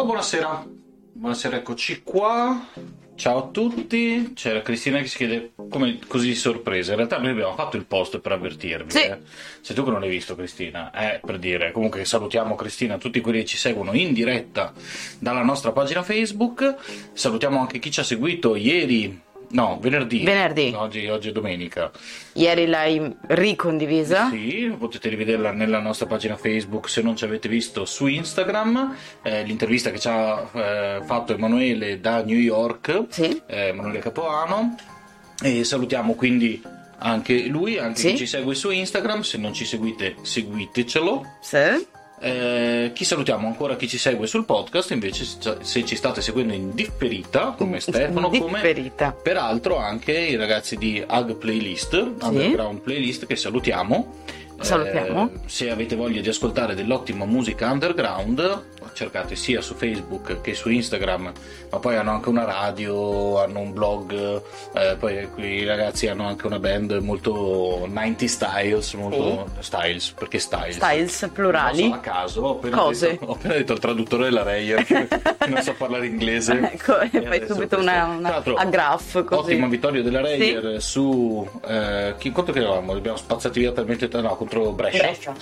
Oh, buonasera. Buonasera, eccoci qua. Ciao a tutti. C'era Cristina che si chiede come così di sorpresa. In realtà noi abbiamo fatto il post per avvertirvi. Sì. eh. Se tu che non l'hai visto, Cristina, è per dire. Comunque salutiamo Cristina, tutti quelli che ci seguono in diretta dalla nostra pagina Facebook. Salutiamo anche chi ci ha seguito ieri. No, venerdì. Venerdì. Oggi, oggi è domenica. Ieri l'hai ricondivisa. Sì, potete rivederla nella nostra pagina Facebook se non ci avete visto su Instagram. Eh, l'intervista che ci ha eh, fatto Emanuele da New York, Sì. eh, Emanuele Capoano. E salutiamo quindi anche lui, anche Sì. chi ci segue su Instagram. Se non ci seguite, seguitecelo. Sì. Eh, chi salutiamo ancora chi ci segue sul podcast, invece se ci state seguendo in differita, come Stefano, come Differita. Peraltro anche i ragazzi di Hug Playlist, Underground Playlist, che salutiamo. Salutiamo. Eh, se avete voglia di ascoltare dell'ottima musica underground, cercate sia su Facebook che su Instagram, ma poi hanno anche una radio, hanno un blog, eh, poi qui i ragazzi hanno anche una band molto 90 styles, molto styles, perché styles? Styles Non plurali. so, a caso, ho appena, Cose. detto, ho appena detto al traduttore della Reyer che non so parlare inglese. Ecco, e fai subito una, una a graph così. Ottima vittoria della Reyer su eh, chi contro che eravamo? Abbiamo spazzati via talmente tanto no, contro Brescia. Brescia.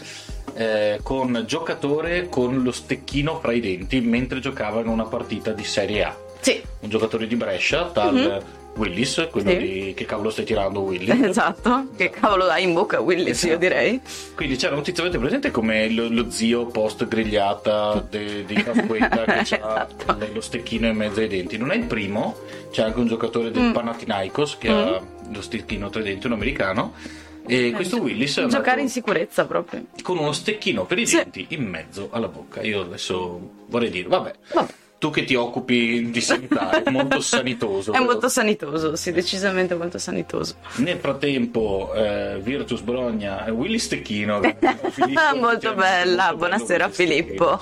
Eh, con giocatore con lo stecchino fra i denti mentre giocava in una partita di Serie A. Sì, Un giocatore di Brescia, tal Willis, quello Sì. di che cavolo stai tirando Willy. esatto. Che cavolo hai in bocca Willis, Esatto. io direi. Quindi c'era un tizio, avete presente come lo, lo zio post grigliata de- di Cafuetta che ha Esatto. lo stecchino in mezzo ai denti? Non è il primo, c'è anche un giocatore del Mm. Panathinaikos che ha lo stecchino tra i denti, un americano. E questo Willis è Giocare in sicurezza proprio. con uno stecchino per i Sì. denti in mezzo alla bocca. Io adesso vorrei dire, vabbè, Vabbè. Tu che ti occupi di sanità, è molto sanitoso. È molto sanitoso, sì, decisamente molto sanitoso. Nel frattempo, eh, Virtus Bologna, eh, Willy Stecchino. Filippo, molto bella, molto buonasera Filippo.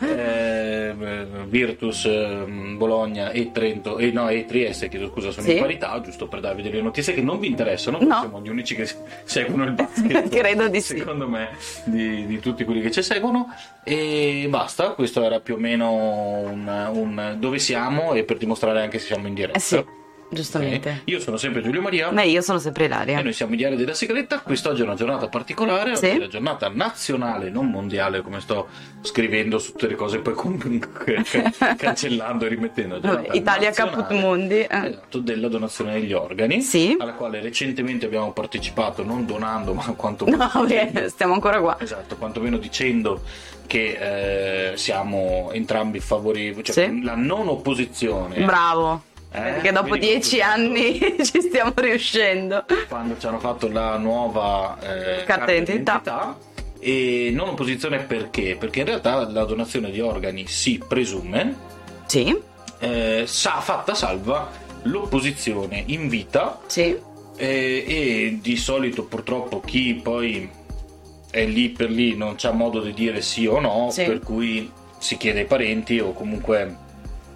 Eh, eh, Virtus ehm, Bologna e Trento, e no, e Trieste, chiedo scusa, sono Sì. in parità, giusto per darvi delle notizie che non vi interessano, No. perché siamo gli unici che seguono il basket. Credo di sì. Secondo me, di, di tutti quelli che ci seguono. E basta, questo era più o meno un, un dove siamo e per dimostrare anche se siamo in diretta. Eh sì, Giustamente. Io sono sempre Giulio Maria. Beh, io sono sempre E Ilaria. noi siamo i Diari della Sigaretta, quest'oggi è una giornata particolare, Sì. è la giornata nazionale, non mondiale, come sto scrivendo su tutte le cose, poi ca- cancellando e rimettendo. Vabbè, Italia caput mundi. eh. esatto, della donazione degli organi, Sì. alla quale recentemente abbiamo partecipato, non donando, ma quanto No, beh, stiamo ancora qua. Esatto, quantomeno dicendo che eh, siamo entrambi favorevoli, cioè Sì. la non opposizione. Bravo. Eh, Perché dopo dieci anni ci stiamo riuscendo. quando ci hanno fatto la nuova eh, Carta d'identità. E non opposizione perché? Perché in realtà la donazione di organi si presume Sì, eh, sa, fatta salva l'opposizione in vita sì. eh, e di solito purtroppo chi poi è lì per lì non c'ha modo di dire sì o no, Sì. per cui si chiede ai parenti o comunque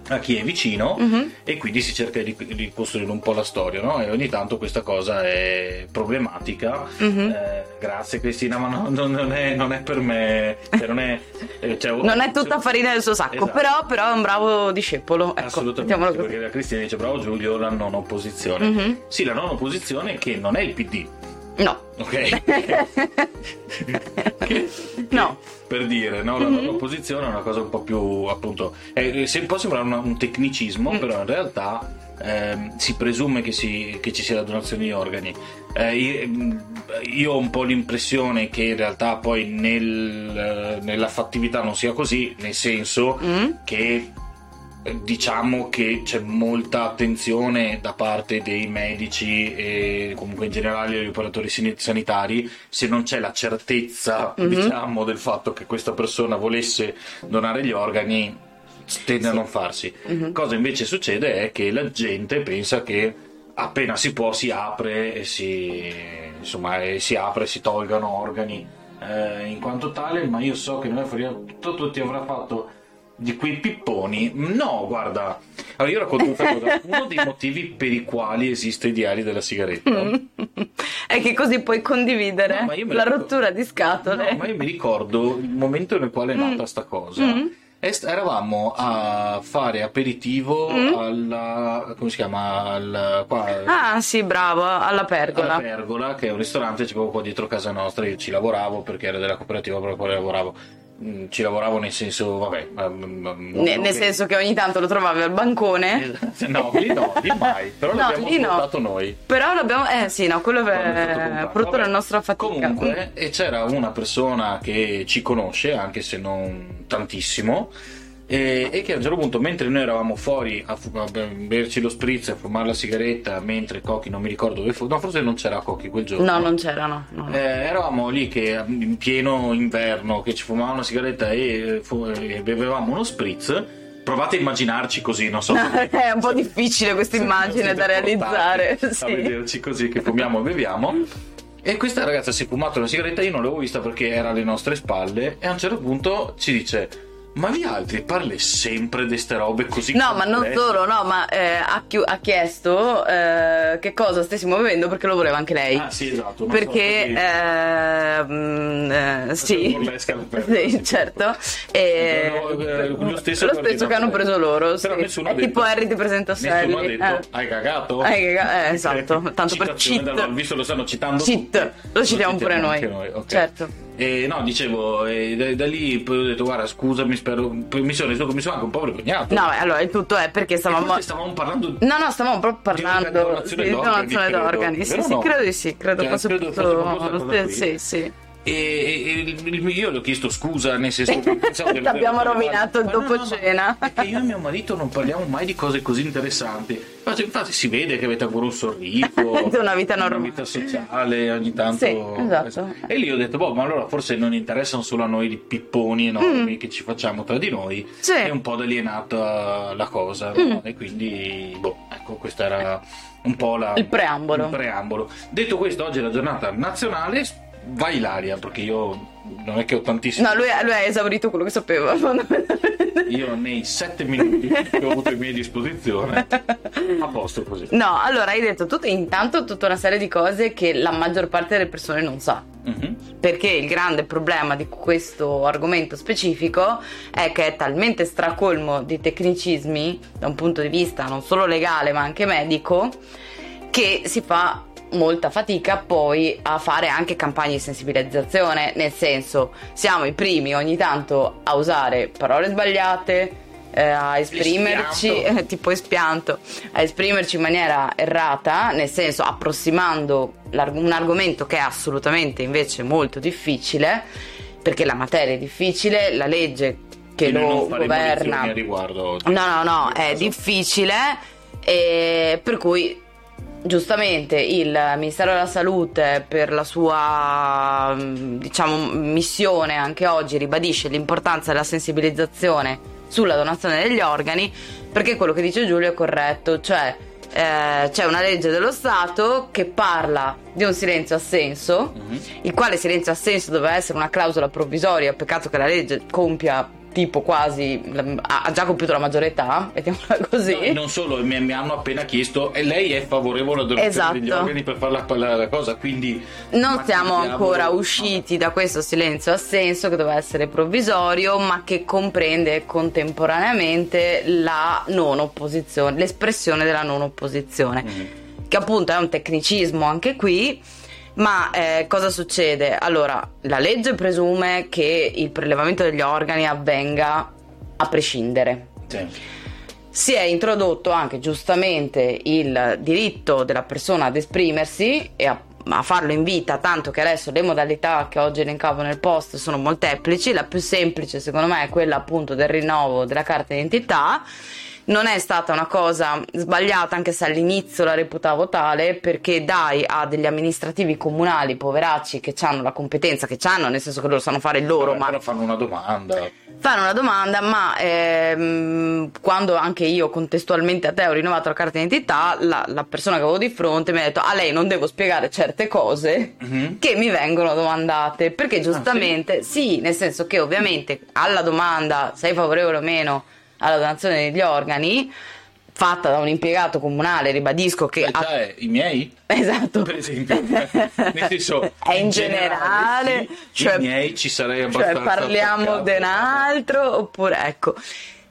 a chi è vicino Mhm. e quindi si cerca di ricostruire un po' la storia, no? E ogni tanto questa cosa è problematica. Mhm. Eh, grazie Cristina, ma no- no- non, è, non è per me, cioè non è... eh, cioè, Non è tutta farina del suo sacco, Esatto. però, però è un bravo discepolo. Ecco, Assolutamente, perché la Cristina dice bravo Giulio, la non opposizione. Mhm. Sì, la non opposizione che non è il PD, No. ok? Che- No. Per dire, no? la Mhm. non opposizione è una cosa un po' più, appunto, eh, se- può sembrare una- un tecnicismo, Mm. però in realtà ehm, si presume che, si- che ci sia la donazione di organi. Eh, io, io ho un po' l'impressione che in realtà poi nel, eh, nella fattività non sia così, nel senso Mm? che eh, diciamo che c'è molta attenzione da parte dei medici e comunque in generale degli operatori sani- sanitari se non c'è la certezza Mhm. diciamo del fatto che questa persona volesse donare gli organi tende a Sì. non farsi Mhm. cosa invece succede è che la gente pensa che appena si può si apre e si insomma e si apre e si tolgano organi eh, in quanto tale ma io so che noi faremo tutto tutti avrà fatto di quei pipponi no guarda allora io racconto questa cosa uno dei motivi per i quali esiste i diari della sigaretta È che così puoi condividere No, la la- rottura di scatole. No, ma io mi ricordo il momento nel quale è nata sta cosa. Mm. E st- eravamo a fare aperitivo Mm. alla. come si chiama? Al, qua, Ah, sì, bravo, alla alla pergola. Pergola, che è un ristorante c'è proprio qua dietro casa nostra. Io ci lavoravo perché era della cooperativa per la quale lavoravo. Mm, Ci lavoravo nel senso, vabbè. Ne- nel che- senso che ogni tanto lo trovavi al bancone. No, lì no, lì mai. Però No, l'abbiamo lì no. portato noi. Però l'abbiamo. Eh sì, no, quello è della Vabbè. nostra fatica. Comunque, e c'era una persona che ci conosce, anche se non tantissimo, e, e che a un certo punto, mentre noi eravamo fuori a, fu- a berci lo spritz e a fumare la sigaretta, mentre Cochi non mi ricordo dove fu, no, forse non c'era Cochi quel giorno. No, non c'era, no. no, no. Eh, eravamo lì che in pieno inverno che ci fumavamo una sigaretta e, fu- e bevevamo uno spritz. Provate a immaginarci così, non so se- è un po' difficile questa immagine da realizzare. portati A Sì. vederci così che fumiamo e beviamo. E questa ragazza si è fumata una sigaretta, io non l'avevo vista perché era alle nostre spalle. E a un certo punto ci dice: Ma gli altri parli sempre di ste robe così? No, ma non complesse?" solo, no, ma eh, ha, chi- ha chiesto eh, che cosa stessimo bevendo perché lo voleva anche lei. Ah, sì, esatto. perché di- eh, sì, sì, sì. certo. E- No, lo stesso lo che stesso che hanno preso loro. Però sì. nessuno è detto- tipo Harry ti presenta Nessuno ha Sally. detto: eh. Hai cagato? Hai cagato, eh, esatto, tanto per Citazione cheat. dal- visto lo stanno citando. Cheat, tutti, lo citiamo pure noi. anche ok. Certo. E no, dicevo, e da, da lì poi ho detto, guarda, scusami, spero. Mi sono mi sono anche un po' vergognato. No, beh, allora il tutto è perché E stavamo. stavamo parlando No, no, stavamo proprio di parlando donazione di d'organi, donazione credo. d'organi. Sì, sì, no? credo di sì, credo Cioè, fosse credo tutto. fosse. Sì, sì. E, e- e io le ho chiesto scusa, nel senso che pensavo aver- rovinato il no, no, dopo no, cena. Perché io e mio marito non parliamo mai di cose così interessanti. Infatti, infatti si vede che avete ancora un sorriso, una vita normale. una vita sociale ogni tanto. Sì, esatto. E lì ho detto, boh, ma allora forse non interessano solo a noi i pipponi enormi che ci facciamo tra di noi. Mm. Sì. È un po' delineata la cosa, no? Mm. E quindi, boh, ecco, questo era un po' la, Il preambolo. il preambolo. Detto questo, oggi è la giornata nazionale. Vai Ilaria, perché io non è che ho tantissimo. No, lui, lui ha esaurito quello che sapeva. Io nei sette minuti che ho avuto a mia disposizione, a posto così. No, allora hai detto tu intanto tutta una serie di cose che la maggior parte delle persone non sa. Mhm. Perché il grande problema di questo argomento specifico è che è talmente stracolmo di tecnicismi da un punto di vista non solo legale ma anche medico che si fa molta fatica poi a fare anche campagne di sensibilizzazione, nel senso siamo i primi ogni tanto a usare parole sbagliate, eh, a esprimerci, Espianto. eh, tipo espianto, a esprimerci in maniera errata, nel senso approssimando un argomento che è assolutamente invece molto difficile, perché la materia è difficile, la legge che Quindi lo governa. No, no, no, è difficile e per cui giustamente il Ministero della Salute per la sua diciamo missione anche oggi ribadisce l'importanza della sensibilizzazione sulla donazione degli organi perché quello che dice Giulio è corretto, cioè eh, c'è una legge dello Stato che parla di un silenzio assenso Mhm. il quale silenzio assenso doveva essere una clausola provvisoria, peccato che la legge compia tipo quasi, ha già compiuto la maggiore età, mettiamola così. No, e non solo, mi, mi hanno appena chiesto e lei è favorevole alla donazione degli Esatto. organi per fare la, la- la cosa, quindi... Non siamo ancora usciti da questo silenzio assenso che doveva essere provvisorio, ma che comprende contemporaneamente la non opposizione, l'espressione della non opposizione. Mhm. che appunto è un tecnicismo anche qui. Ma eh, cosa succede? Allora, la legge presume che il prelevamento degli organi avvenga a prescindere. Sì. Si è introdotto anche giustamente il diritto della persona ad esprimersi e a, a farlo in vita, tanto che adesso le modalità che oggi elencavo nel post sono molteplici. La più semplice, secondo me, è quella appunto del rinnovo della carta d'identità. Non è stata una cosa sbagliata, anche se all'inizio la reputavo tale, perché dai a degli amministrativi comunali, poveracci, che hanno la competenza, che hanno, nel senso che loro sanno fare il loro, Vabbè, ma però fanno una domanda. fare una domanda, ma ehm, quando anche io contestualmente a te ho rinnovato la carta d'identità, la, la persona che avevo di fronte mi ha detto a lei non devo spiegare certe cose Mhm. che mi vengono domandate, perché giustamente sì? nel senso che ovviamente alla domanda sei favorevole o meno alla donazione degli organi, fatta da un impiegato comunale, ribadisco che... Eh, ha- già è, i miei? Esatto. Per esempio. Nel senso, è in generale, sì, cioè, i miei ci sarei cioè abbastanza parliamo attaccato. di un altro oppure ecco.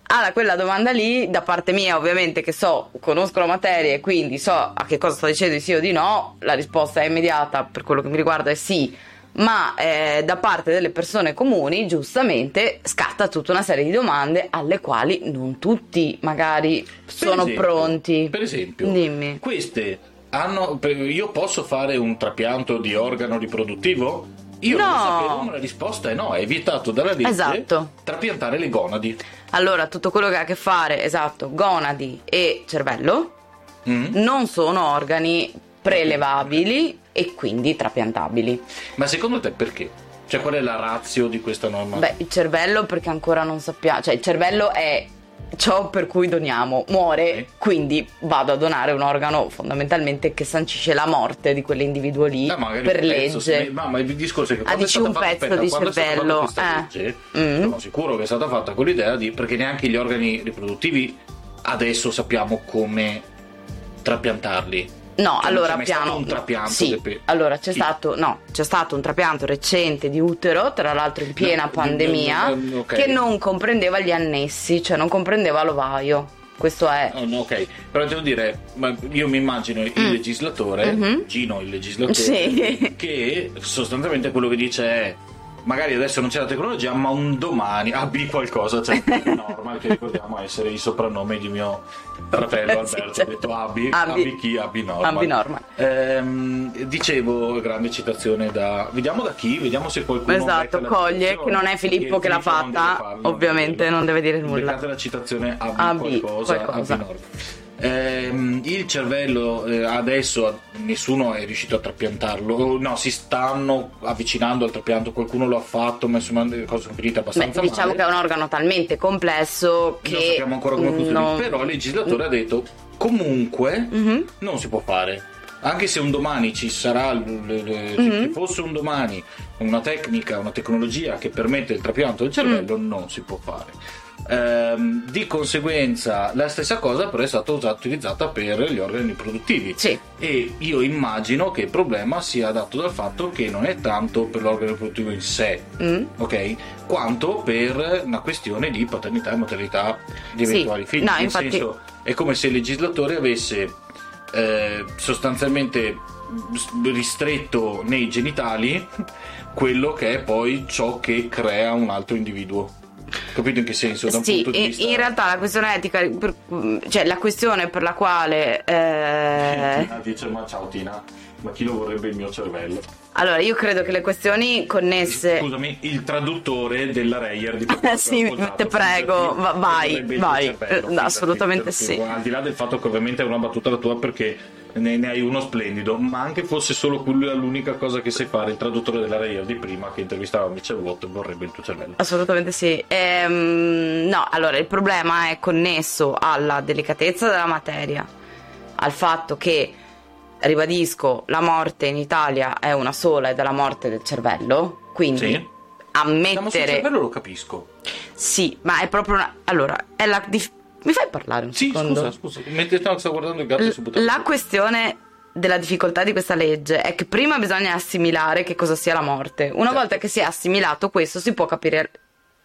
Allora, quella domanda lì, da parte mia, ovviamente, che so, conosco la materia e quindi so a che cosa sto dicendo di sì o di no, la risposta è immediata per quello che mi riguarda è sì. Ma eh, da parte delle persone comuni, giustamente, scatta tutta una serie di domande alle quali non tutti magari sono esempio- pronti. Per esempio, Dimmi. queste hanno. Io posso fare un trapianto di organo riproduttivo? Io No. lo sapevo, ma la risposta è no, è vietato dalla legge Esatto. trapiantare le gonadi. Allora, tutto quello che ha a che fare, esatto, gonadi e cervello Mm? non sono organi prelevabili e quindi trapiantabili. Ma secondo te perché? Cioè, qual è la razio di questa norma? Beh, il cervello perché ancora non sappiamo, cioè il cervello è ciò per cui doniamo, muore, Ok. quindi vado a donare un organo fondamentalmente che sancisce la morte di quell'individuo lì No, per pezzo, legge. se- ma, ma il discorso è che Ah, dici un fatta- pezzo aspetta, di cervello, eh. legge, Mm. sono sicuro che è stata fatta con l'idea di perché neanche gli organi riproduttivi adesso sappiamo come trapiantarli. No, Cioè, allora c'è piano. stato un trapianto Sì, pe- allora c'è Sì. stato no, c'è stato un trapianto recente di utero, tra l'altro in piena No, pandemia, no, no, ok. che non comprendeva gli annessi, cioè non comprendeva l'ovaio. Questo è Oh, no, ok, però devo dire, io mi immagino il legislatore, Mhm. Gino il legislatore, Sì. che sostanzialmente quello che dice è magari adesso non c'è la tecnologia, ma un domani abbi qualcosa, cioè normal che ricordiamo essere il soprannome di mio fratello Sì, Alberto, certo. ho detto abbi, Abbi. abbi chi, abbi normal. Abbi normal. Ehm, dicevo, grande citazione da... Vediamo da chi, vediamo se qualcuno... Esatto, coglie, che non è Filippo che l'ha non fatta, farlo, ovviamente non deve dire nulla. Beccate la citazione abbi, Abbi qualcosa, qualcosa. abbi normal. Ehm, il cervello eh, adesso nessuno è riuscito a trapiantarlo no si stanno avvicinando al trapianto qualcuno lo ha fatto ma insomma le cose sono finite Beh, abbastanza diciamo male che è un organo talmente complesso che non sappiamo ancora come funziona non- però il legislatore ha detto comunque Mhm. non si può fare anche se un domani ci sarà l- l- l- Mhm. ci fosse un domani una tecnica una tecnologia che permette il trapianto del cervello Mm. non si può fare Ehm, di conseguenza la stessa cosa però è stata usata, utilizzata per gli organi riproduttivi Sì. e io immagino che il problema sia dato dal fatto che non è tanto per l'organo riproduttivo in sé Mm. ok? Quanto per una questione di paternità e maternità di Sì, eventuali figli. no, Nel infatti- senso, è come se il legislatore avesse eh, sostanzialmente ristretto nei genitali quello che è poi ciò che crea un altro individuo. Capito in che senso? Da un Sì, punto di in, vista... in realtà la questione etica, per- cioè la questione per la quale... eh, Tina dice ma ciao Tina, ma chi lo vorrebbe il mio cervello? allora, io credo che le questioni connesse... Scusami, il traduttore della Reyer di Sì, te prego, va- vai, vai. cervello, fidati, assolutamente sì. Al di là del fatto che ovviamente è una battuta la tua perché ne, ne hai uno splendido, ma anche fosse solo quella l'unica cosa che sai fare, il traduttore della Reyer di prima che intervistava Michel Watt vorrebbe il tuo cervello. Assolutamente sì. Ehm, no, allora il problema è connesso alla delicatezza della materia, al fatto che, ribadisco, la morte in Italia è una sola ed è la morte del cervello, quindi Sì. No, ma sul ammettere... cervello lo capisco. Sì, ma è proprio una... Allora, è la... dif- Mi fai parlare un Sì, secondo? scusa, scusa. Mentre sto guardando il gatto e si butta La questione della difficoltà di questa legge è che prima bisogna assimilare che cosa sia la morte. Una Certo. volta che si è assimilato questo, si può capire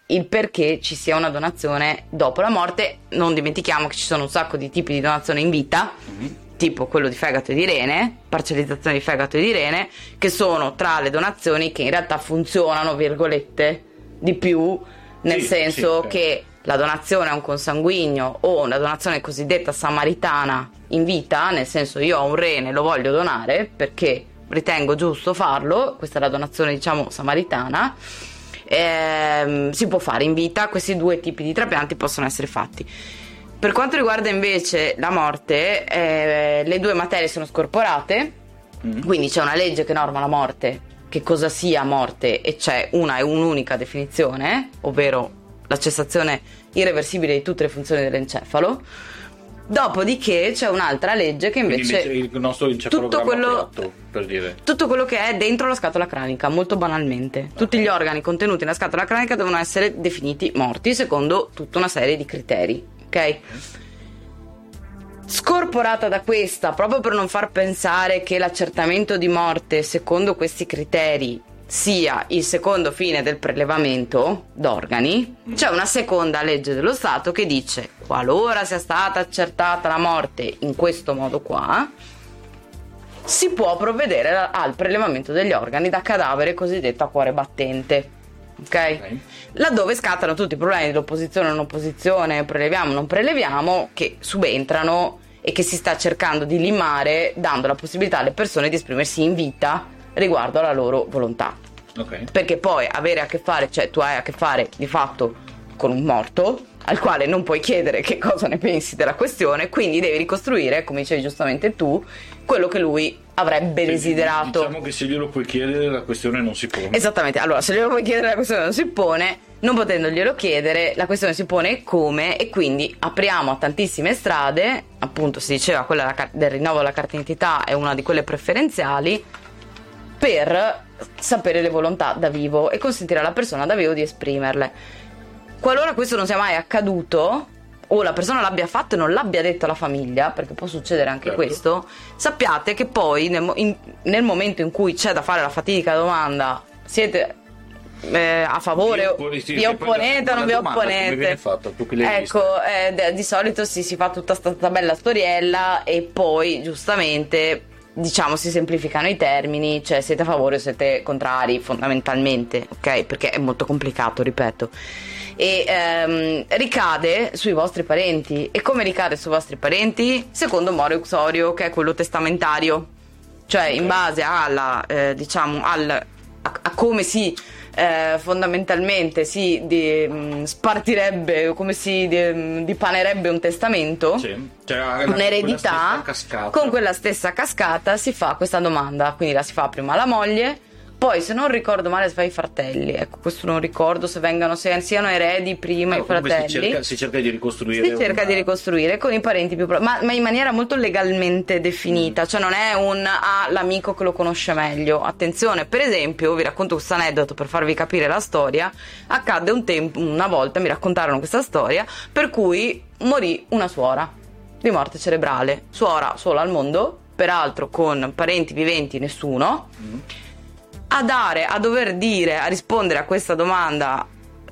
il perché ci sia una donazione dopo la morte. Non dimentichiamo che ci sono un sacco di tipi di donazione in vita, Mhm. tipo quello di fegato e di rene, parcellizzazione di fegato e di rene, che sono tra le donazioni che in realtà funzionano, virgolette, di più, nel Sì, senso sì, che la donazione a un consanguigno o una donazione cosiddetta samaritana in vita, nel senso io ho un rene, lo voglio donare perché ritengo giusto farlo, questa è la donazione diciamo samaritana, ehm, si può fare in vita, questi due tipi di trapianti possono essere fatti. Per quanto riguarda invece la morte, eh, le due materie sono scorporate, Mm. quindi c'è una legge che norma la morte, che cosa sia morte, e c'è una e un'unica definizione, ovvero la cessazione irreversibile di tutte le funzioni dell'encefalo. Dopodiché c'è un'altra legge che Quindi invece il nostro tutto quello- piatto, per dire. tutto quello che è dentro la scatola cranica, molto banalmente. Tutti gli organi contenuti nella scatola cranica devono essere definiti morti secondo tutta una serie di criteri, ok? Scorporata da questa, proprio per non far pensare che l'accertamento di morte secondo questi criteri sia il secondo fine del prelevamento d'organi, c'è una seconda legge dello Stato che dice qualora sia stata accertata la morte in questo modo qua, si può provvedere al prelevamento degli organi da cadavere cosiddetto a cuore battente. Okay? ok? Laddove scattano tutti i problemi dell'opposizione, non opposizione, preleviamo, non preleviamo, che subentrano e che si sta cercando di limare dando la possibilità alle persone di esprimersi in vita riguardo alla loro volontà. Okay. Perché poi avere a che fare, cioè tu hai a che fare di fatto con un morto al quale non puoi chiedere che cosa ne pensi della questione, quindi devi ricostruire, come dicevi giustamente tu, quello che lui avrebbe sì, desiderato. Diciamo che se glielo puoi chiedere la questione non si pone. Esattamente, allora se glielo puoi chiedere la questione non si pone, non potendoglielo chiedere la questione si pone come e quindi apriamo a tantissime strade, appunto si diceva quella del rinnovo della carta d'identità è una di quelle preferenziali, per sapere le volontà da vivo e consentire alla persona da vivo di esprimerle. Qualora questo non sia mai accaduto, o la persona l'abbia fatto e non l'abbia detto alla famiglia, perché può succedere anche certo. questo, sappiate che poi nel, in, nel, momento in cui c'è da fare la fatidica domanda, siete eh, a favore o vi opponete o non vi opponete? Fatta, ecco, eh, di solito si, si fa tutta questa bella storiella e poi giustamente diciamo si semplificano i termini, cioè siete a favore o siete contrari fondamentalmente, ok? Perché è molto complicato, ripeto. E ehm, ricade sui vostri parenti. E come ricade sui vostri parenti? Secondo More Uxorio, che è quello testamentario. Cioè okay. in base alla, eh, diciamo, al, a, a come si eh, fondamentalmente si di, mh, mm, spartirebbe, come si di, mm, dipanerebbe un testamento, sì. cioè, un'eredità, con quella stessa cascata si fa questa domanda, quindi la si fa prima alla moglie poi, se non ricordo male, si fa i fratelli. Ecco, questo non ricordo se vengano, se siano eredi prima no, i fratelli. Si cerca, si cerca, di ricostruire. Si cerca una... di ricostruire con i parenti più propri, ma, ma, in maniera molto legalmente definita. Mm. Cioè, non è un ah, l'amico che lo conosce meglio. Attenzione, per esempio, vi racconto questo aneddoto per farvi capire la storia. Accadde un tempo, una volta mi raccontarono questa storia, per cui morì una suora di morte cerebrale. Suora sola al mondo, peraltro con parenti viventi nessuno. Mm a dare, a dover dire, a rispondere a questa domanda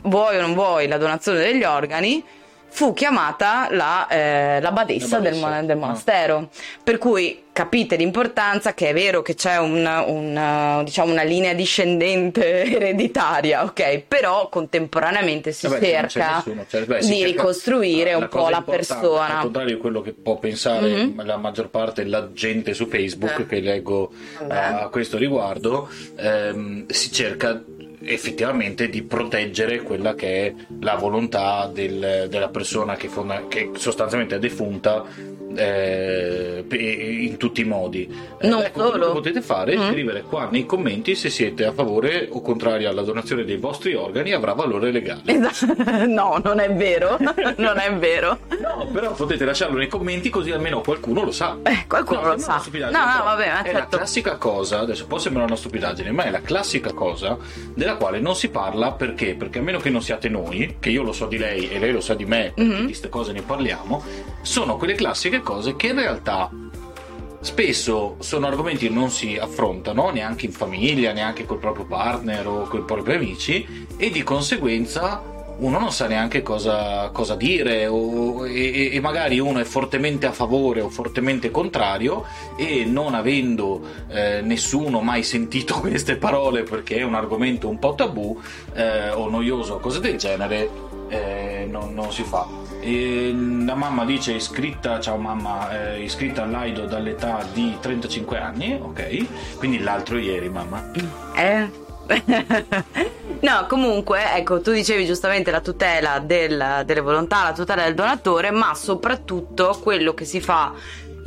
vuoi o non vuoi la donazione degli organi, fu chiamata la, eh, la badessa, del, del, monastero. No. Per cui capite l'importanza che è vero che c'è un, un, diciamo una linea discendente ereditaria, ok? Però contemporaneamente si Vabbè, cerca cioè, beh, si di cerca, ricostruire un po' la persona. Al contrario di quello che può pensare mm-hmm. la maggior parte della gente su Facebook, eh. che leggo uh, a questo riguardo, ehm, si cerca effettivamente di proteggere quella che è la volontà del, della persona che, fonda, che sostanzialmente è defunta eh, in tutti i modi. Non ecco, solo. Quello che potete fare è mm. scrivere qua nei commenti se siete a favore o contrari alla donazione dei vostri organi avrà valore legale. Esatto. No, non è vero. non è vero. No, però potete lasciarlo nei commenti così almeno qualcuno lo sa. Eh, qualcuno no, lo sa. No, no, vabbè, è certo. la classica cosa, adesso può sembrare una stupidaggine, ma è la classica cosa della quale non si parla perché? Perché a meno che non siate noi, che io lo so di lei e lei lo sa di me, mm-hmm. di queste cose ne parliamo, sono quelle classiche cose che in realtà spesso sono argomenti che non si affrontano neanche in famiglia, neanche col proprio partner o con i propri amici e di conseguenza uno non sa neanche cosa, cosa dire o, e, e, magari uno è fortemente a favore o fortemente contrario e non avendo eh, nessuno mai sentito queste parole perché è un argomento un po' tabù eh, o noioso o cose del genere eh, non, non si fa. E la mamma dice iscritta, ciao mamma, eh, iscritta all'AIDO dall'età di 35 anni, ok? Quindi l'altro ieri, mamma. Eh? no, comunque, ecco, tu dicevi giustamente la tutela del, delle volontà, la tutela del donatore, ma soprattutto quello che si fa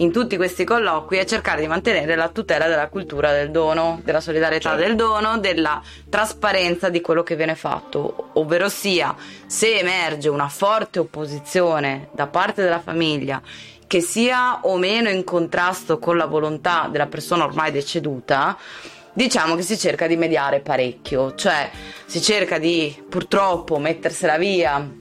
in tutti questi colloqui è cercare di mantenere la tutela della cultura del dono, della solidarietà certo. del dono, della trasparenza di quello che viene fatto, ovvero sia se emerge una forte opposizione da parte della famiglia che sia o meno in contrasto con la volontà della persona ormai deceduta, diciamo che si cerca di mediare parecchio, cioè si cerca di purtroppo mettersela via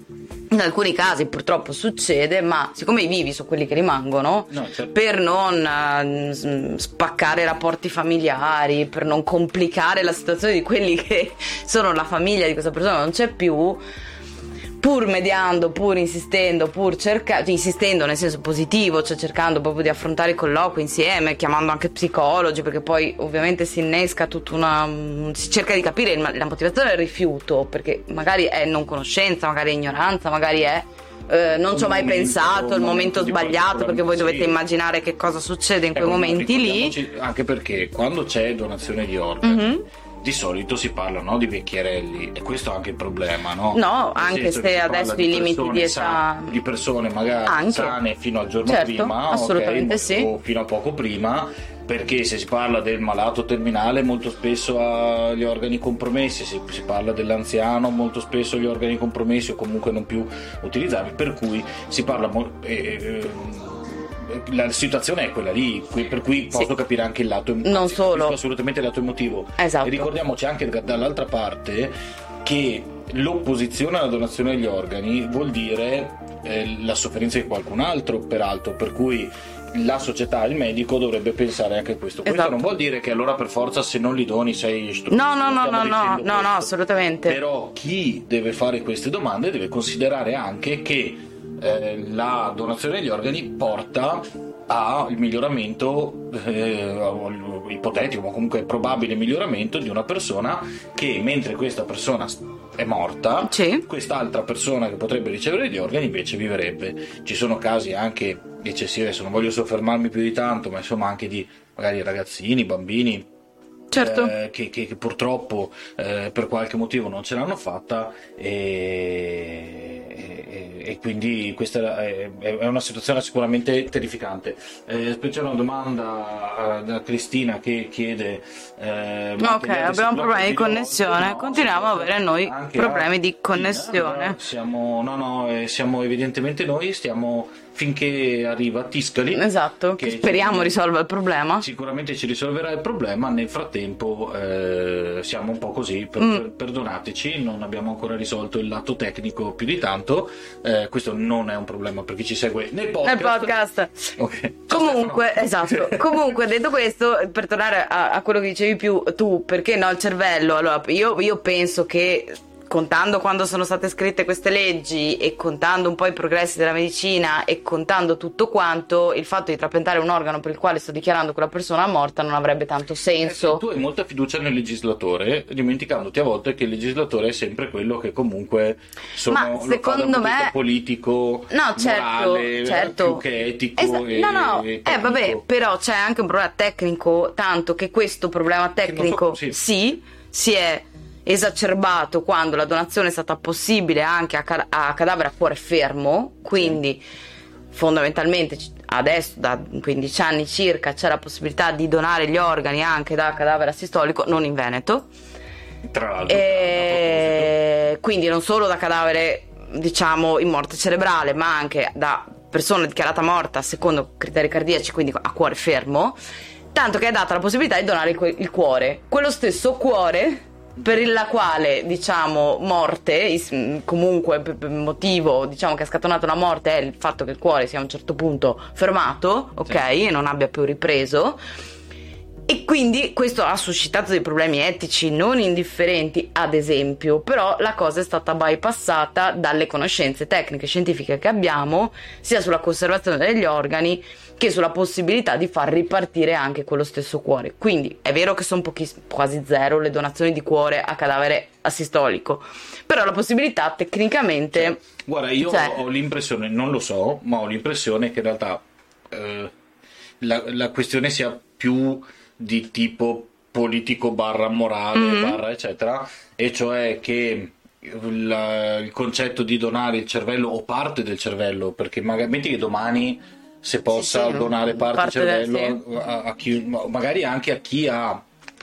In alcuni casi purtroppo succede, ma siccome i vivi sono quelli che rimangono, No, certo. per non s- spaccare i rapporti familiari, per non complicare la situazione di quelli che sono la famiglia di questa persona non c'è più, pur mediando, pur insistendo, pur cercando, insistendo nel senso positivo, cioè cercando proprio di affrontare i colloqui insieme, chiamando anche psicologi, perché poi ovviamente si innesca tutta una. si cerca di capire la motivazione del rifiuto, perché magari è non conoscenza, magari è ignoranza, magari è. eh, non ci ho mai pensato, il momento sbagliato, perché voi dovete sì. immaginare che cosa succede in quei Ecco, momenti lì. Anche perché quando c'è donazione di organi, Mhm. Di solito si parla no, di vecchierelli e questo è anche il problema, no? No, Nel anche se adesso i limiti di età- sa- di persone magari Anche. sane fino al giorno Certo, prima, assolutamente o- sì. o fino a poco prima. Perché se si parla del malato terminale molto spesso ha gli organi compromessi, se si parla dell'anziano molto spesso gli organi compromessi o comunque non più utilizzabili, per cui si parla mo- eh, eh, la situazione è quella lì, per cui posso Sì. capire anche il lato Non anzi, solo. assolutamente il lato emotivo. Esatto. E ricordiamoci anche da- dall'altra parte che l'opposizione alla donazione degli organi vuol dire eh, la sofferenza di qualcun altro, peraltro, per cui la società, il medico dovrebbe pensare anche a questo. Questo Esatto. non vuol dire che allora per forza se non li doni sei stupido. No, no, non no, no, no, no, no, assolutamente. Però chi deve fare queste domande deve considerare anche che eh, la donazione degli organi porta al miglioramento eh, ipotetico ma comunque probabile miglioramento di una persona che mentre questa persona è morta Sì. quest'altra persona che potrebbe ricevere gli organi invece vivrebbe ci sono casi anche eccessivi adesso non voglio soffermarmi più di tanto ma insomma anche di magari ragazzini bambini Certo. eh, che, che- che purtroppo eh, per qualche motivo non ce l'hanno fatta e, e- e quindi questa è, è una situazione sicuramente terrificante. Eh, c'è una domanda eh, da Cristina che chiede... eh, ma Ok, abbiamo problemi di connessione, No, continuiamo a avere noi problemi di connessione. Siamo, no, no, eh, siamo evidentemente noi, stiamo finché arriva Tiscali. Esatto, che che speriamo ci- risolva il problema. Sicuramente ci risolverà il problema, nel frattempo eh, siamo un po' così, per- Mm. per- perdonateci, non abbiamo ancora risolto il lato tecnico più di tanto, eh, questo non è un problema per chi ci segue nel podcast. Nel podcast. Ok. Ciao, Comunque, esatto. Comunque, detto questo, per tornare a, a quello che dicevi più tu, perché no, il cervello? Allora, io, io penso che contando quando sono state scritte queste leggi e contando un po' i progressi della medicina e contando tutto quanto, il fatto di trapiantare un organo per il quale sto dichiarando quella persona morta non avrebbe tanto Eh senso. tu hai molta fiducia nel legislatore, dimenticandoti a volte che il legislatore è sempre quello che comunque sono, Ma secondo me- politico, No, certo, morale, certo. più che etico. Esa- e, no, no, e eh, vabbè, però c'è anche un problema tecnico, tanto che questo problema tecnico sì. sì, si è esacerbato quando la donazione è stata possibile anche a, ca- a cadavere a cuore fermo, quindi fondamentalmente c- adesso da 15 anni circa c'è la possibilità di donare gli organi anche da cadavere asistolico, non in Veneto. Tra l'altro, E quindi non solo da cadavere, diciamo, in morte cerebrale, ma anche da persona dichiarata morta secondo criteri cardiaci, quindi a cuore fermo. Tanto che è data la possibilità di donare il cuore. Quello stesso cuore per la quale, diciamo, morte, comunque motivo, diciamo, che ha scatenato la morte è il fatto che il cuore sia a un certo punto fermato, ok, e non abbia più ripreso. E quindi questo ha suscitato dei problemi etici non indifferenti, ad esempio, però la cosa è stata bypassata dalle conoscenze tecniche e scientifiche che abbiamo, sia sulla conservazione degli organi che sulla possibilità di far ripartire anche quello stesso cuore. Quindi è vero che sono pochiss- quasi zero le donazioni di cuore a cadavere asistolico, però la possibilità tecnicamente... Guarda, io Cioè- ho l'impressione, non lo so, ma ho l'impressione che in realtà eh, la, la questione sia più di tipo politico barra morale Mhm. barra eccetera, e cioè che la- il concetto di donare il cervello o parte del cervello, perché magari metti che domani se possa Sì, sì, donare parte, parte del del- cervello a, a chi, magari anche a chi ha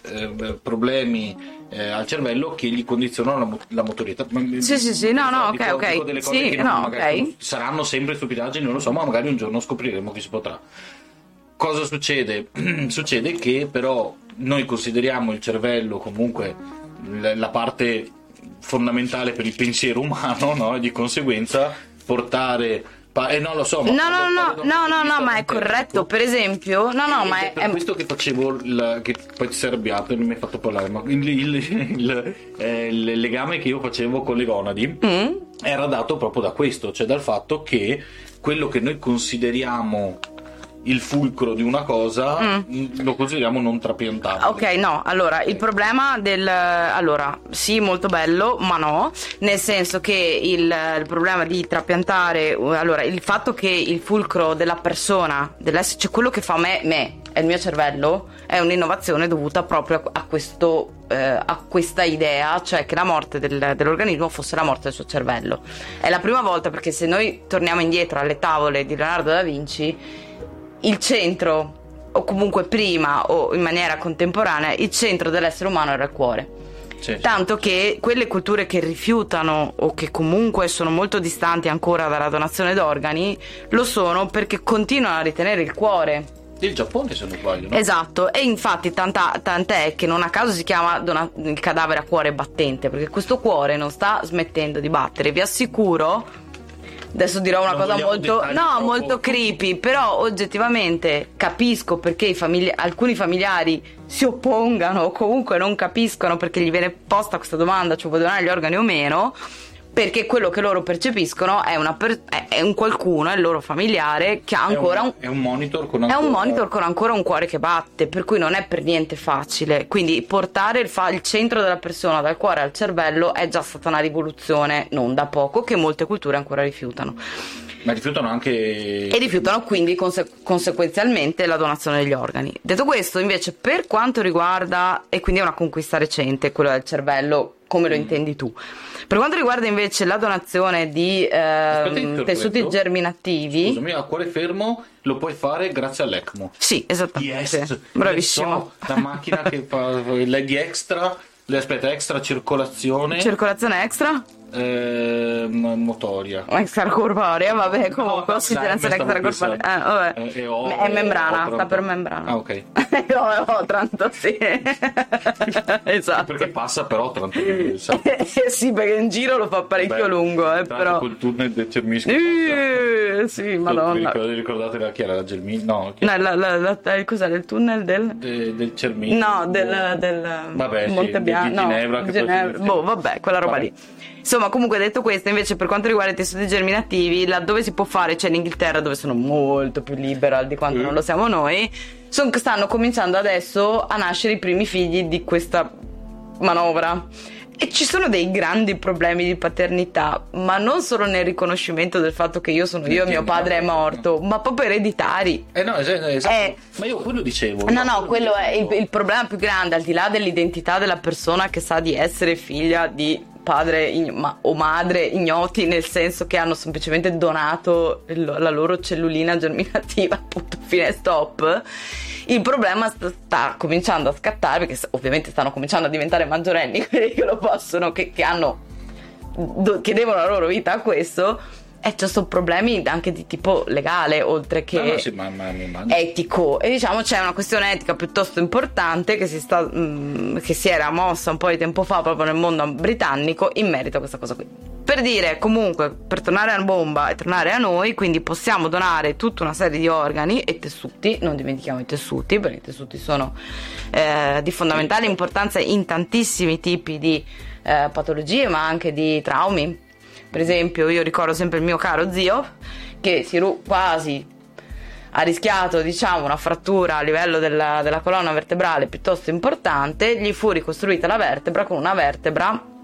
eh, problemi eh, al cervello che gli condizionano la, mo- la motorità. Sì, sì, sì, no, no, Dico- ok, ok. dico delle cose Sì, no, magari ok. saranno sempre stupidaggini, non lo so, ma magari un giorno scopriremo che si potrà. Cosa succede? succede che però noi consideriamo il cervello comunque la parte fondamentale per il pensiero umano, no? E di conseguenza portare eh, non lo so. no, no, no, no, no, no, ma è corretto. Per esempio, no, no, ma è. per questo che facevo. Il, che poi ti sei arrabbiato e non mi hai fatto parlare. Ma il, il, il, eh, il legame che io facevo con le gonadi mm. era dato proprio da questo, cioè dal fatto che quello che noi consideriamo il fulcro di una cosa mm. mm. lo consideriamo non trapiantabile. Ok, no, allora il problema del allora, sì, molto bello, ma no, nel senso che il, il problema di trapiantare, allora, il fatto che il fulcro della persona, dell'essere, cioè quello che fa me, me, è il mio cervello, è un'innovazione dovuta proprio a, questo eh, a questa idea, cioè che la morte del, dell'organismo fosse la morte del suo cervello. È la prima volta perché se noi torniamo indietro alle tavole di Leonardo da Vinci, il centro, o comunque prima o in maniera contemporanea, il centro dell'essere umano era il cuore. Sì, Tanto che quelle culture che rifiutano o che comunque sono molto distanti ancora dalla donazione d'organi lo sono perché continuano a ritenere il cuore. Il Giappone se non sbaglio, no? Esatto, e infatti tanta, tant'è che non a caso si chiama dona- il cadavere a cuore battente, perché questo cuore non sta smettendo di battere. Vi assicuro Adesso dirò una non cosa molto, no, molto creepy, però oggettivamente capisco perché famigli- alcuni familiari si oppongano o comunque non capiscono perché gli viene posta questa domanda, cioè vuoi donare gli organi o meno perché quello che loro percepiscono è, per- è, un qualcuno, è il loro familiare che ha ancora un, è un monitor con ancora... È un monitor con ancora un cuore che batte, per cui non è per niente facile. Quindi portare il, fa- il centro della persona dal cuore al cervello è già stata una rivoluzione non da poco che molte culture ancora rifiutano. Ma rifiutano anche. E rifiutano quindi conse- conseguenzialmente la donazione degli organi. Detto questo, invece, per quanto riguarda, e quindi è una conquista recente, quello del cervello, come lo mm. intendi tu? Per quanto riguarda invece la donazione di eh, tessuti germinativi, scusami, a cuore fermo lo puoi fare grazie all'ECMO. Sì, esattamente. Yes. Bravissimo. So, la macchina che fa lei di extra, aspetta, extra circolazione. Circolazione extra? Eh, motoria. Extracorporea vabbè comunque no, ossigenazione extracorporea eh. Eh, ho, è membrana sta per membrana. Ah ok. Ho, ho Otranto sì. Esatto. Perché passa per Otranto sì perché in giro lo fa parecchio Beh, lungo eh, però col tunnel del Cermisco eh, sì madonna. vi ricordate la, chi era la Gelmini no, no la, la, la, cos'era il tunnel del? De, del Cermisco no del, del vabbè Monte sì, Bianco di Ginevra, no, Ginevra. boh vabbè quella roba vabbè. lì Insomma, comunque detto questo, invece per quanto riguarda i tessuti germinativi, laddove si può fare, c'è l'Inghilterra dove sono molto più liberal di quanto mm. non lo siamo noi, son, stanno cominciando adesso a nascere i primi figli di questa manovra. E ci sono dei grandi problemi di paternità, ma non solo nel riconoscimento del fatto che io sono io e mio padre è morto, ma proprio ereditari. Eh no, esatto. esatto. Eh, ma io quello dicevo. No, no, quello è il, il problema più grande, al di là dell'identità della persona che sa di essere figlia di padre ign- o madre ignoti nel senso che hanno semplicemente donato il, la loro cellulina germinativa appunto fine stop. Il problema sta, sta, cominciando a scattare perché ovviamente stanno cominciando a diventare maggiorenni quelli che lo possono che, che hanno do, che devono la loro vita a questo e ci sono problemi anche di tipo legale oltre che no, no, sì, ma, ma, etico. E diciamo c'è una questione etica piuttosto importante che si, sta, mh, mm, che si era mossa un po' di tempo fa proprio nel mondo britannico in merito a questa cosa qui. Per dire comunque per tornare a bomba e tornare a noi quindi possiamo donare tutta una serie di organi e tessuti non dimentichiamo i tessuti perché i tessuti sono eh, di fondamentale importanza in tantissimi tipi di eh, patologie ma anche di traumi per esempio, io ricordo sempre il mio caro zio che si ru- quasi ha rischiato diciamo una frattura a livello della, della colonna vertebrale piuttosto importante, gli fu ricostruita la vertebra con una vertebra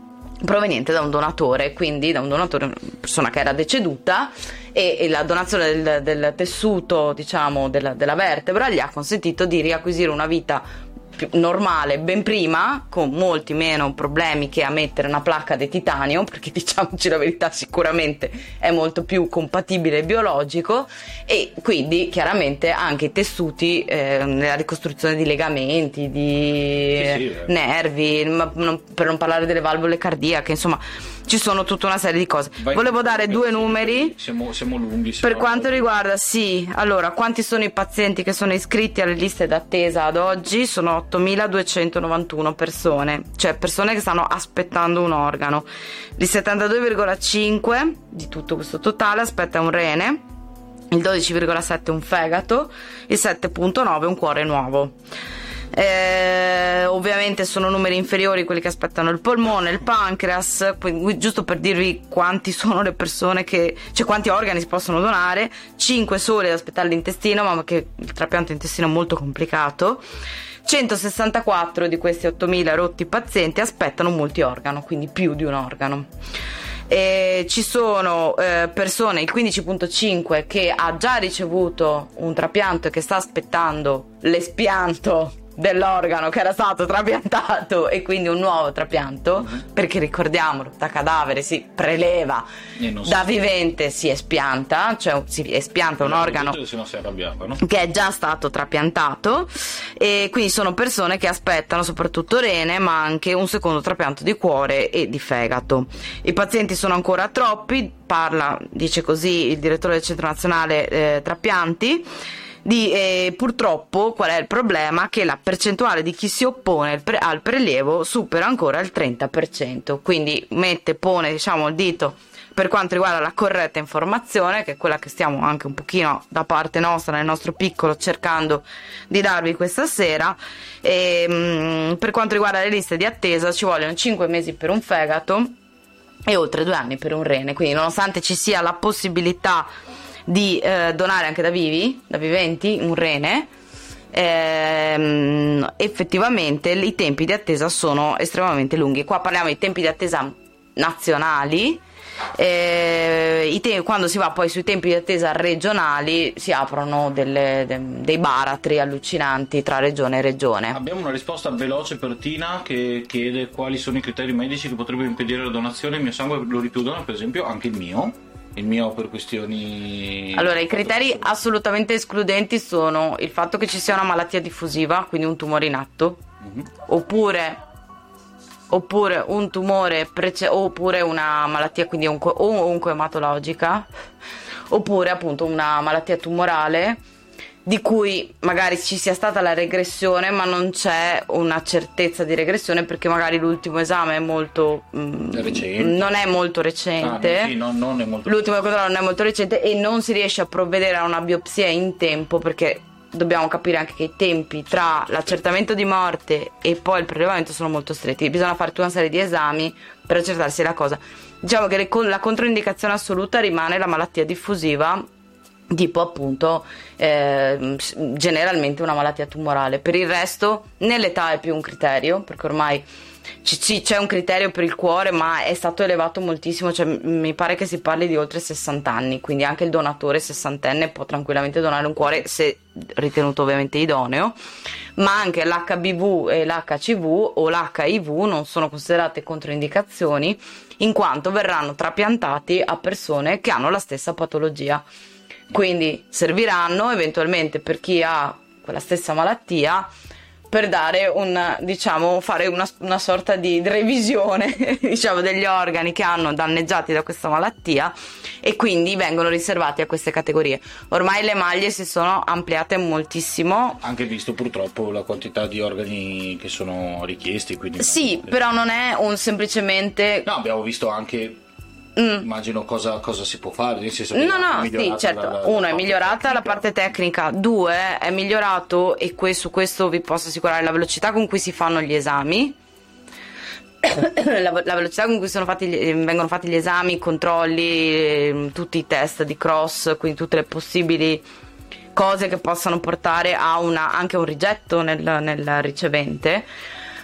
proveniente da un donatore, quindi da un donatore, una persona che era deceduta e, la donazione del, del tessuto, diciamo, della, della, vertebra gli ha consentito di riacquisire una vita normale ben prima, con molti meno problemi che a mettere una placca di titanio, perché diciamoci la verità, sicuramente è molto più compatibile e biologico, e quindi chiaramente anche i tessuti eh, nella ricostruzione di legamenti, di sì, sì, eh. nervi, non, per non parlare delle valvole cardiache, insomma ci sono tutta una serie di cose. Vai- Volevo dare due numeri. Siamo, siamo lunghi. Per siamo- quanto riguarda, sì, allora, quanti sono i pazienti che sono iscritti alle liste d'attesa ad oggi? Sono 8.291 persone, cioè persone che stanno aspettando un organo. Il 72,5 di tutto questo totale aspetta un rene, il 12,7 un fegato, il 7,9 un cuore nuovo. Eh, ovviamente sono numeri inferiori quelli che aspettano il polmone, il pancreas, quindi giusto per dirvi quanti sono le persone che, cioè quanti organi si possono donare, 5 soli ad aspettare l'intestino, ma che il trapianto intestino è molto complicato. 164 di questi 8000 rotti pazienti aspettano un multiorgano, quindi più di un organo. E ci sono eh, persone, il 15.5, che ha già ricevuto un trapianto e che sta aspettando l'espianto dell'organo che era stato trapiantato e quindi un nuovo trapianto perché ricordiamolo da cadavere si preleva non si- da vivente si espianta cioè si espianta un organo no? che è già stato trapiantato e quindi sono persone che aspettano soprattutto rene ma anche un secondo trapianto di cuore e di fegato. I pazienti sono ancora troppi, parla, dice così il direttore del Centro Nazionale eh, Trapianti. Di, eh, purtroppo qual è il problema? Che la percentuale di chi si oppone pre- al prelievo supera ancora il 30%, quindi mette, pone diciamo il dito per quanto riguarda la corretta informazione, che è quella che stiamo anche un pochino da parte nostra, nel nostro piccolo, cercando di darvi questa sera. E, mm, per quanto riguarda le liste di attesa, ci vogliono 5 mesi per un fegato e oltre due anni per un rene. Quindi, nonostante ci sia la possibilità di eh, donare anche da vivi, da viventi, un rene. ehm, effettivamente i tempi di attesa sono estremamente lunghi. Qua parliamo di tempi di attesa nazionali. eh, te- quando si va poi sui tempi di attesa regionali si aprono delle- de- dei baratri allucinanti tra regione e regione. Abbiamo una risposta veloce per Tina che chiede quali sono i criteri medici che potrebbero impedire la donazione. Il mio sangue lo richiudono, per esempio, anche il mio. Il mio per questioni. Allora, i criteri assolutamente escludenti sono il fatto che ci sia una malattia diffusiva, quindi un tumore in atto, Mhm. oppure, oppure un tumore prece- oppure una malattia quindi onco- o oncoematologica, oppure appunto una malattia tumorale di cui magari ci sia stata la regressione ma non c'è una certezza di regressione perché magari l'ultimo esame è molto mm, Recente. non è molto Ah, recente no, sì, no, non è molto. L'ultimo controllo non è molto recente e non si riesce a provvedere a una biopsia in tempo perché dobbiamo capire anche che i tempi tra l'accertamento di morte e poi il prelevamento sono molto stretti. Bisogna fare tutta una serie di esami per accertarsi la cosa. Diciamo che la controindicazione assoluta rimane la malattia diffusiva tipo appunto s- generalmente una malattia tumorale. Per il resto nell'età è più un criterio perché ormai ci- ci- c'è un criterio per il cuore ma è stato elevato moltissimo. Cioè m- mi pare che si parli di oltre 60 anni quindi anche il donatore sessantenne può tranquillamente donare un cuore se ritenuto ovviamente idoneo. Ma anche l'HBV e l'HCV o l'HIV non sono considerate controindicazioni in quanto verranno trapiantati a persone che hanno la stessa patologia quindi serviranno eventualmente per chi ha quella stessa malattia per dare un diciamo fare una, una sorta di revisione diciamo degli organi che hanno danneggiati da questa malattia e quindi vengono riservati a queste categorie ormai le maglie si sono ampliate moltissimo Anche visto purtroppo la quantità di organi che sono richiesti. Quindi sì però non è un semplicemente No, abbiamo visto anche. Mm. Immagino cosa, cosa si può fare. Nel senso No, no, sì, certo. la- la- Uno la è migliorata la tecnica. parte tecnica, due è migliorato e que- su questo vi posso assicurare la velocità con cui si fanno gli esami. la, la velocità con cui sono fatti eh, vengono fatti gli esami, i controlli, ehm, tutti i test di cross, quindi tutte le possibili cose che possano portare a una, anche un rigetto nel, nel ricevente.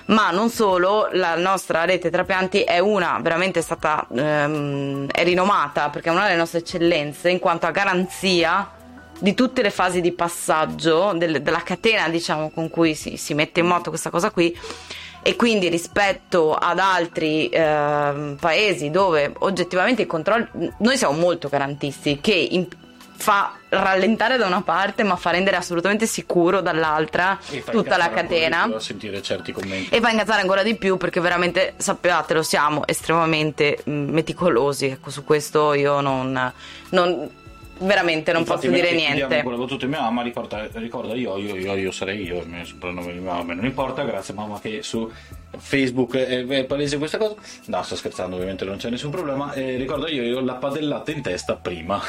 Ma non solo, la nostra rete trapianti è una, veramente stata, ehm, è rinomata perché è una delle nostre eccellenze in quanto a garanzia di tutte le fasi di passaggio del- della catena diciamo con cui si, si mette in moto questa cosa qui. E quindi rispetto ad altri ehm, paesi dove oggettivamente i controlli noi siamo molto garantisti che in- fa rallentare da una parte ma fa rendere assolutamente sicuro dall'altra tutta la catena più A sentire certi commenti. e fa incazzare ancora di più perché veramente sappiatelo siamo estremamente mm, meticolosi ecco su questo io non, non- veramente non Infatti, posso dire niente battuta di mia mamma ricorda, ricorda io, io, io, io sarei io, il mio soprannome di mamma, non importa, grazie mamma che su Facebook è, è palese questa cosa. No, sto scherzando, ovviamente non c'è nessun problema. Eh, ricorda io, io ho la padellata in testa prima,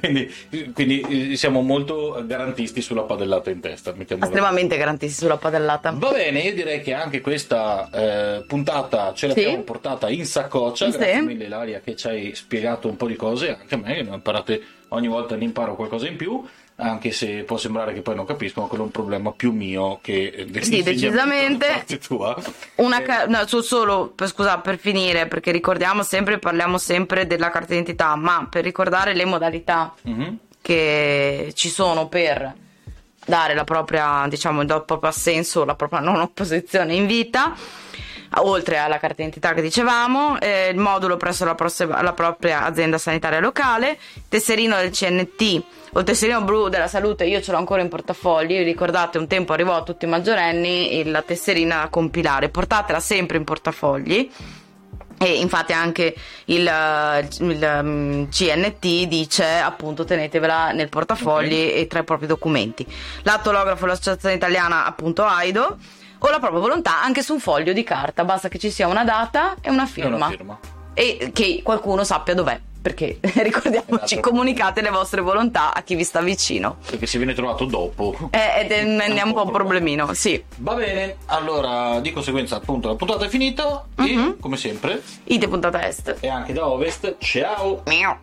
quindi, quindi siamo molto garantisti sulla padellata in testa. estremamente garantisti sulla padellata Va bene, io direi che anche questa eh, puntata ce Sì. l'abbiamo portata in saccoccia. Sì. Grazie mille, Ilaria, che ci hai spiegato un po' di cose. Anche a me, che ne ho imparate ogni volta ne imparo qualcosa in più. Anche se può sembrare che poi non capisco, ma quello è un problema più mio che eh, Sì, decisamente. tua. Una Eh, ca- no, su- solo per, scusa, per finire, perché ricordiamo sempre, parliamo sempre della carta d'identità, ma per ricordare le modalità mhm. che ci sono per dare la propria, diciamo, il proprio assenso, la propria non opposizione in vita. Oltre alla carta d'identità che dicevamo, eh, il modulo presso la, prossima- la propria azienda sanitaria locale, tesserino del CNT o tesserino blu della salute, io ce l'ho ancora in portafogli. Ricordate, un tempo arrivò a tutti i maggiorenni la tesserina da compilare, portatela sempre in portafogli. E infatti anche il, il, mm, CNT dice appunto tenetevela nel portafogli e tra i propri documenti. L'attolografo dell'Associazione Italiana appunto AIDO o la propria volontà anche su un foglio di carta, basta che ci sia una data e una firma una firma. e che qualcuno sappia dov'è, perché ricordiamoci, Esatto. comunicate le vostre volontà a chi vi sta vicino. Perché se viene trovato dopo. Eh, Ed è, è un po' un problemino, sì. Va bene, allora di conseguenza appunto la puntata è finita Mhm. e come sempre Ite puntata est. e anche da Ovest, ciao! Miau.